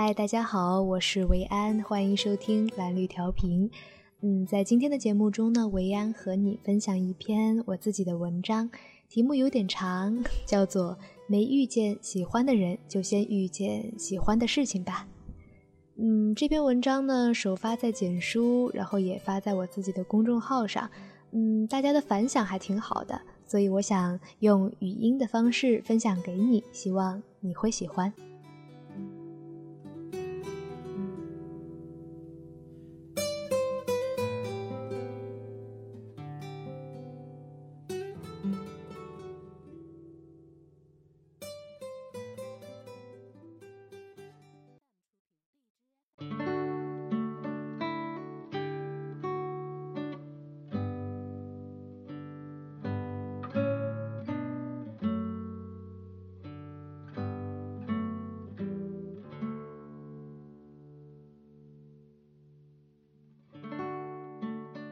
嗨，大家好，我是维安，欢迎收听蓝绿调频。嗯，在今天的节目中呢，维安和你分享一篇我自己的文章，题目有点长，叫做《没遇见喜欢的人，就先遇见喜欢的事情吧》。嗯，这篇文章呢，首发在简书，然后也发在我自己的公众号上。嗯，大家的反响还挺好的，所以我想用语音的方式分享给你，希望你会喜欢。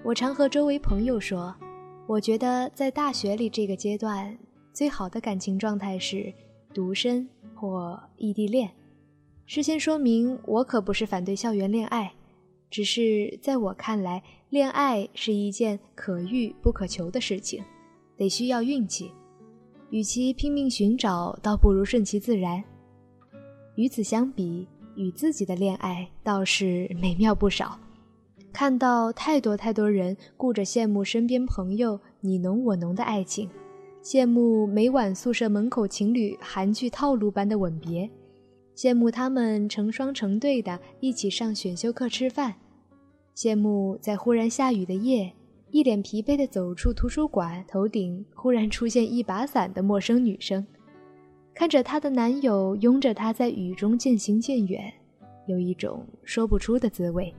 我常和周围朋友说，我觉得在大学里这个阶段，最好的感情状态是独身或异地恋。事先说明，我可不是反对校园恋爱，只是在我看来，恋爱是一件可遇不可求的事情，得需要运气。与其拼命寻找，倒不如顺其自然。与此相比，与自己的恋爱倒是美妙不少。看到太多太多人顾着羡慕身边朋友你侬我侬的爱情，羡慕每晚宿舍门口情侣韩剧套路般的吻别，羡慕他们成双成对的一起上选修课吃饭，羡慕在忽然下雨的夜，一脸疲惫的走出图书馆，头顶忽然出现一把伞的陌生女生，看着她的男友拥着她在雨中渐行渐远，有一种说不出的滋味。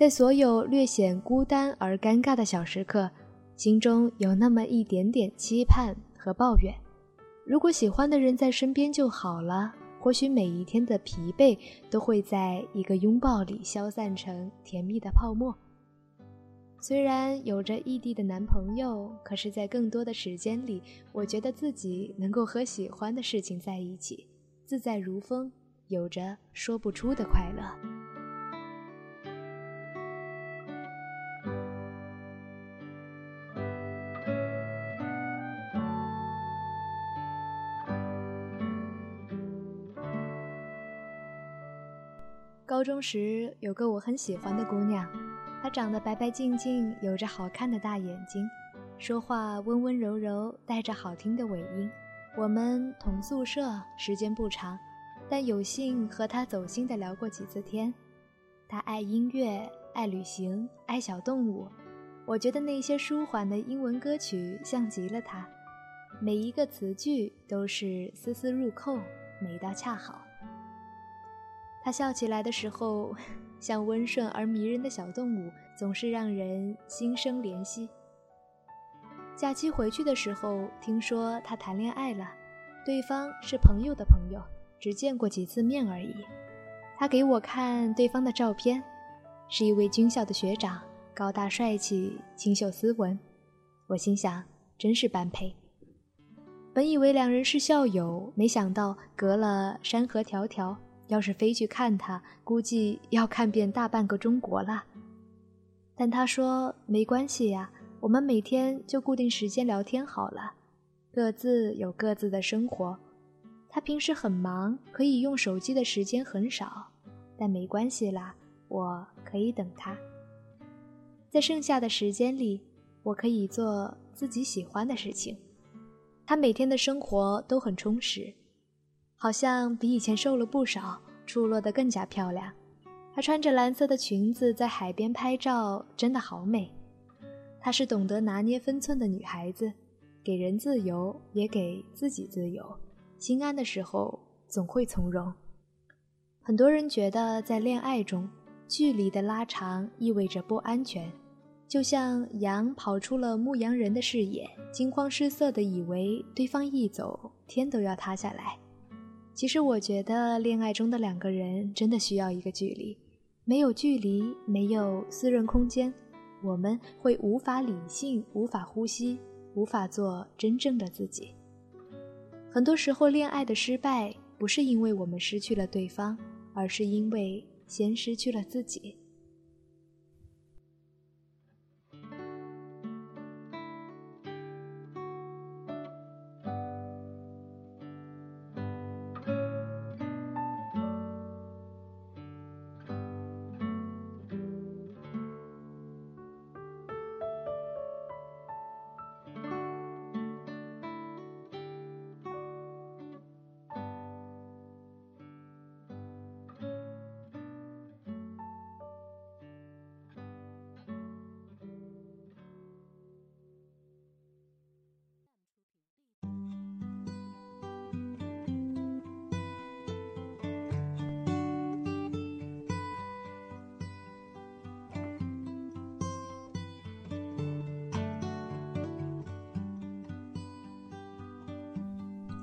在所有略显孤单而尴尬的小时刻，心中有那么一点点期盼和抱怨。如果喜欢的人在身边就好了，或许每一天的疲惫都会在一个拥抱里消散成甜蜜的泡沫。虽然有着异地的男朋友，可是，在更多的时间里，我觉得自己能够和喜欢的事情在一起，自在如风，有着说不出的快乐。高中时有个我很喜欢的姑娘，她长得白白净净，有着好看的大眼睛，说话温温柔柔，带着好听的尾音。我们同宿舍，时间不长，但有幸和她走心的聊过几次天。她爱音乐，爱旅行，爱小动物。我觉得那些舒缓的英文歌曲像极了她，每一个词句都是丝丝入扣，美到恰好。他笑起来的时候，像温顺而迷人的小动物，总是让人心生怜惜。假期回去的时候，听说他谈恋爱了，对方是朋友的朋友，只见过几次面而已。他给我看对方的照片，是一位军校的学长，高大帅气，清秀斯文。我心想，真是般配。本以为两人是校友，没想到隔了山河迢迢。要是飞去看他，估计要看遍大半个中国了。但他说没关系呀，我们每天就固定时间聊天好了，各自有各自的生活。他平时很忙，可以用手机的时间很少，但没关系啦，我可以等他。在剩下的时间里，我可以做自己喜欢的事情。他每天的生活都很充实。好像比以前瘦了不少，出落得更加漂亮。她穿着蓝色的裙子在海边拍照，真的好美。她是懂得拿捏分寸的女孩子，给人自由，也给自己自由。心安的时候，总会从容。很多人觉得在恋爱中，距离的拉长意味着不安全，就像羊跑出了牧羊人的视野，惊慌失色地以为对方一走，天都要塌下来。其实我觉得，恋爱中的两个人真的需要一个距离。没有距离，没有私人空间，我们会无法理性，无法呼吸，无法做真正的自己。很多时候，恋爱的失败不是因为我们失去了对方，而是因为先失去了自己。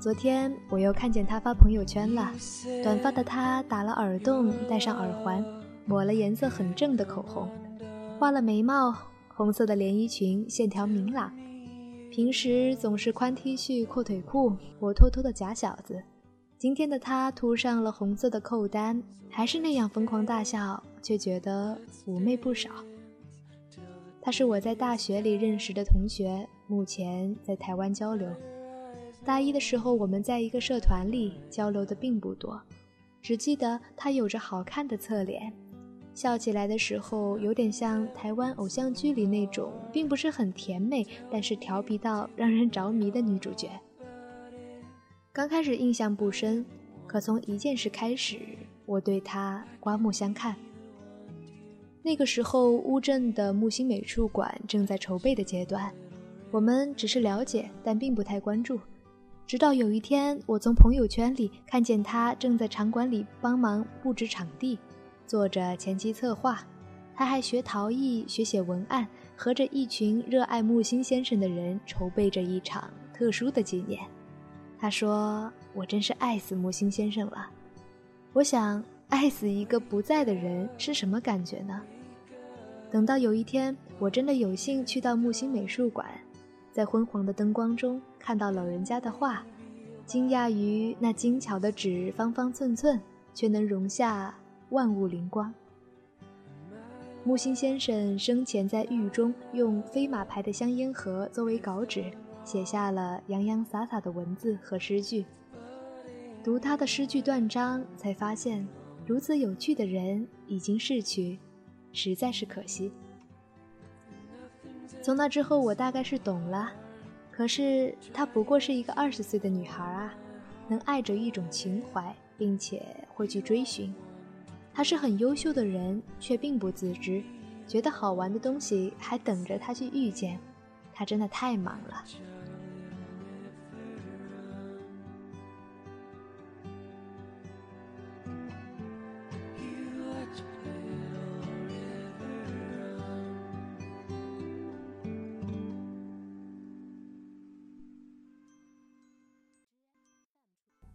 昨天我又看见他发朋友圈了，短发的他打了耳洞，戴上耳环，抹了颜色很正的口红，画了眉毛，红色的连衣裙线条明朗。平时总是宽 T 恤阔腿裤，活脱脱的假小子。今天的他涂上了红色的扣单，还是那样疯狂大笑，却觉得妩媚不少。他是我在大学里认识的同学，目前在台湾交流。大一的时候，我们在一个社团里交流的并不多，只记得他有着好看的侧脸，笑起来的时候有点像台湾偶像剧里那种并不是很甜美，但是调皮到让人着迷的女主角。刚开始印象不深，可从一件事开始，我对他刮目相看。那个时候，乌镇的木星美术馆正在筹备的阶段，我们只是了解，但并不太关注。直到有一天，我从朋友圈里看见他正在场馆里帮忙布置场地，做着前期策划。他还学陶艺，学写文案，和着一群热爱木心先生的人筹备着一场特殊的纪念。他说：“我真是爱死木心先生了。”我想，爱死一个不在的人是什么感觉呢？等到有一天，我真的有幸去到木心美术馆。在昏黄的灯光中看到老人家的画，惊讶于那精巧的纸方方寸寸，却能容下万物灵光。木心先生生前在狱中用飞马牌的香烟盒作为稿纸，写下了洋洋洒洒的文字和诗句。读他的诗句断章，才发现如此有趣的人已经逝去，实在是可惜。从那之后，我大概是懂了。可是她不过是一个二十岁的女孩啊，能爱着一种情怀，并且会去追寻。她是很优秀的人，却并不自知，觉得好玩的东西还等着她去遇见。她真的太忙了。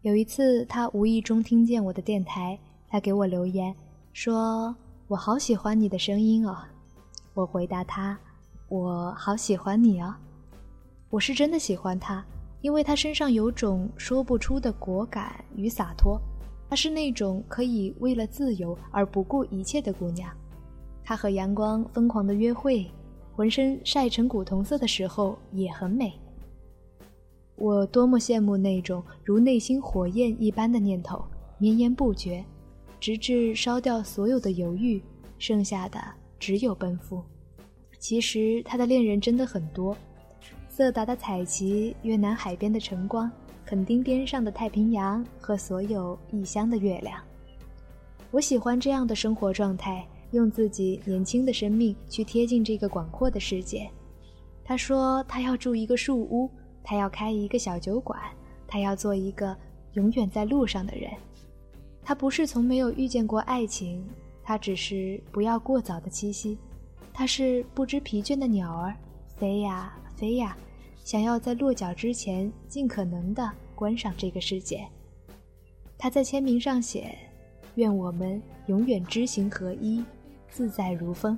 有一次，他无意中听见我的电台，他给我留言，说：“我好喜欢你的声音哦。”我回答他：“我好喜欢你哦。”我是真的喜欢他，因为他身上有种说不出的果敢与洒脱。她是那种可以为了自由而不顾一切的姑娘。她和阳光疯狂的约会，浑身晒成古铜色的时候也很美。我多么羡慕那种如内心火焰一般的念头，绵延不绝，直至烧掉所有的犹豫，剩下的只有奔赴。其实他的恋人真的很多：色达的彩旗、越南海边的晨光、垦丁边上的太平洋和所有异乡的月亮。我喜欢这样的生活状态，用自己年轻的生命去贴近这个广阔的世界。他说他要住一个树屋。他要开一个小酒馆，他要做一个永远在路上的人。他不是从没有遇见过爱情，他只是不要过早的栖息。他是不知疲倦的鸟儿，飞呀飞呀，想要在落脚之前尽可能的观赏这个世界。他在签名上写：“愿我们永远知行合一，自在如风。”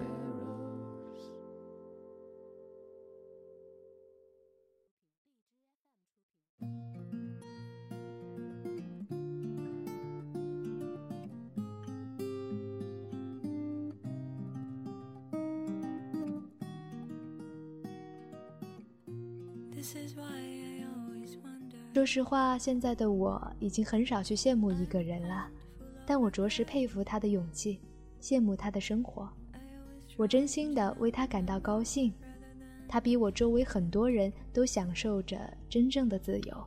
说实话，现在的我已经很少去羡慕一个人了，但我着实佩服他的勇气，羡慕他的生活。我真心的为他感到高兴，他比我周围很多人都享受着真正的自由，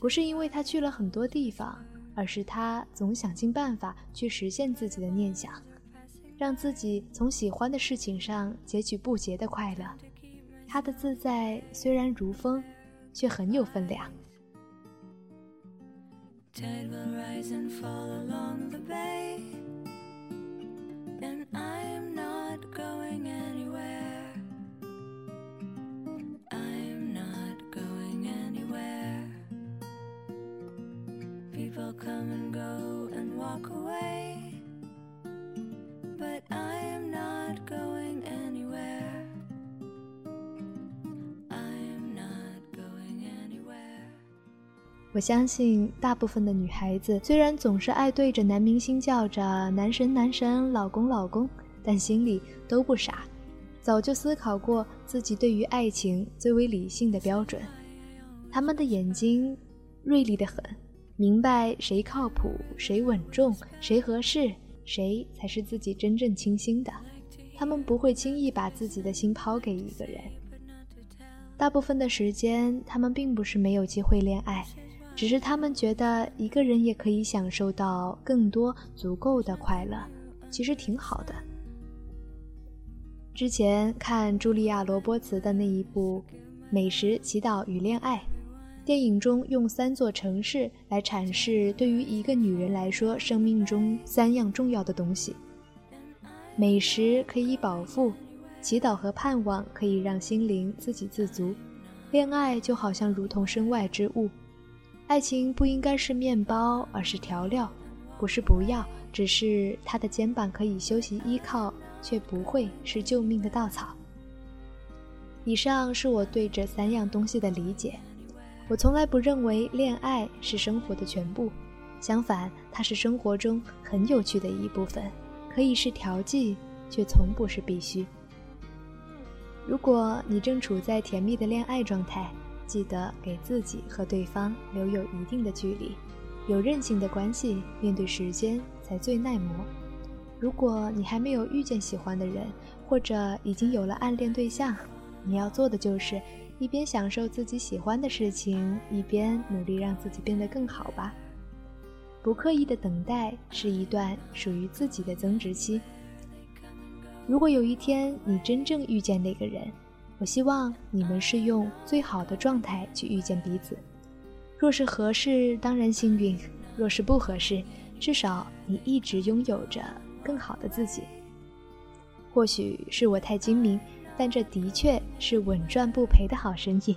不是因为他去了很多地方，而是他总想尽办法去实现自己的念想，让自己从喜欢的事情上截取不竭的快乐。他的自在虽然如风，却很有分量。我相信，大部分的女孩子虽然总是爱对着男明星叫着“男神男神，老公老公”，但心里都不傻，早就思考过自己对于爱情最为理性的标准。他们的眼睛锐利得很，明白谁靠谱、谁稳重、谁合适、谁才是自己真正倾心的。他们不会轻易把自己的心抛给一个人。大部分的时间，他们并不是没有机会恋爱。只是他们觉得一个人也可以享受到更多足够的快乐，其实挺好的。之前看茱莉亚·罗伯茨的那一部《美食、祈祷与恋爱》，电影中用三座城市来阐释对于一个女人来说生命中三样重要的东西：美食可以饱腹，祈祷和盼望可以让心灵自给自足，恋爱就好像如同身外之物。爱情不应该是面包，而是调料。不是不要，只是他的肩膀可以休息依靠，却不会是救命的稻草。以上是我对这三样东西的理解。我从来不认为恋爱是生活的全部，相反，它是生活中很有趣的一部分，可以是调剂，却从不是必须。如果你正处在甜蜜的恋爱状态，记得给自己和对方留有一定的距离，有韧性的关系，面对时间才最耐磨。如果你还没有遇见喜欢的人，或者已经有了暗恋对象，你要做的就是一边享受自己喜欢的事情，一边努力让自己变得更好吧。不刻意的等待是一段属于自己的增值期。如果有一天你真正遇见那个人，我希望你们是用最好的状态去遇见彼此。若是合适，当然幸运；若是不合适，至少你一直拥有着更好的自己。或许是我太精明，但这的确是稳赚不赔的好生意。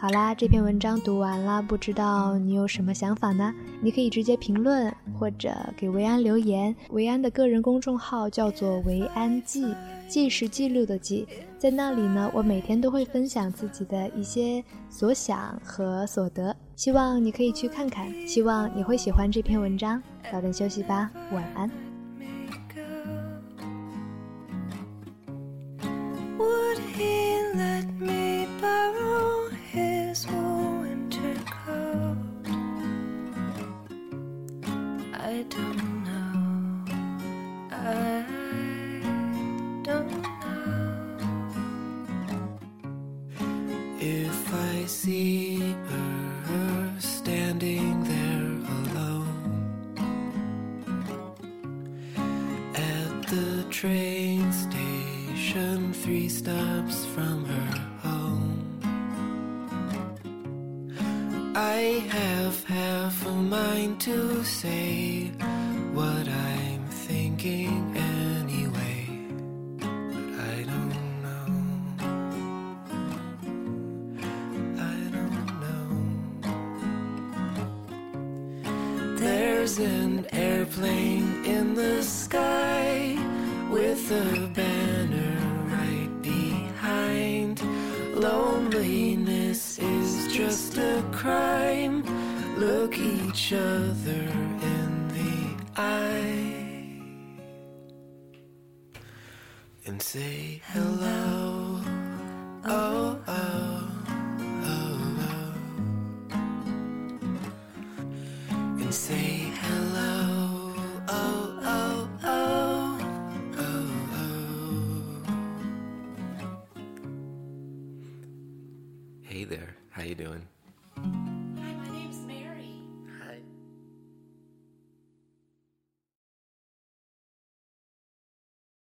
好啦，这篇文章读完了，不知道你有什么想法呢？你可以直接评论或者给维安留言。维安的个人公众号叫做维安记，记是记录的记，在那里呢，我每天都会分享自己的一些所想和所得，希望你可以去看看，希望你会喜欢这篇文章。早点休息吧，晚安。I don't say what I'm thinking anyway, but I don't know. I don't know. There's an airplane in the sky with a banner right behind. Loneliness is just a crime. Look each other and say hello. Oh, oh,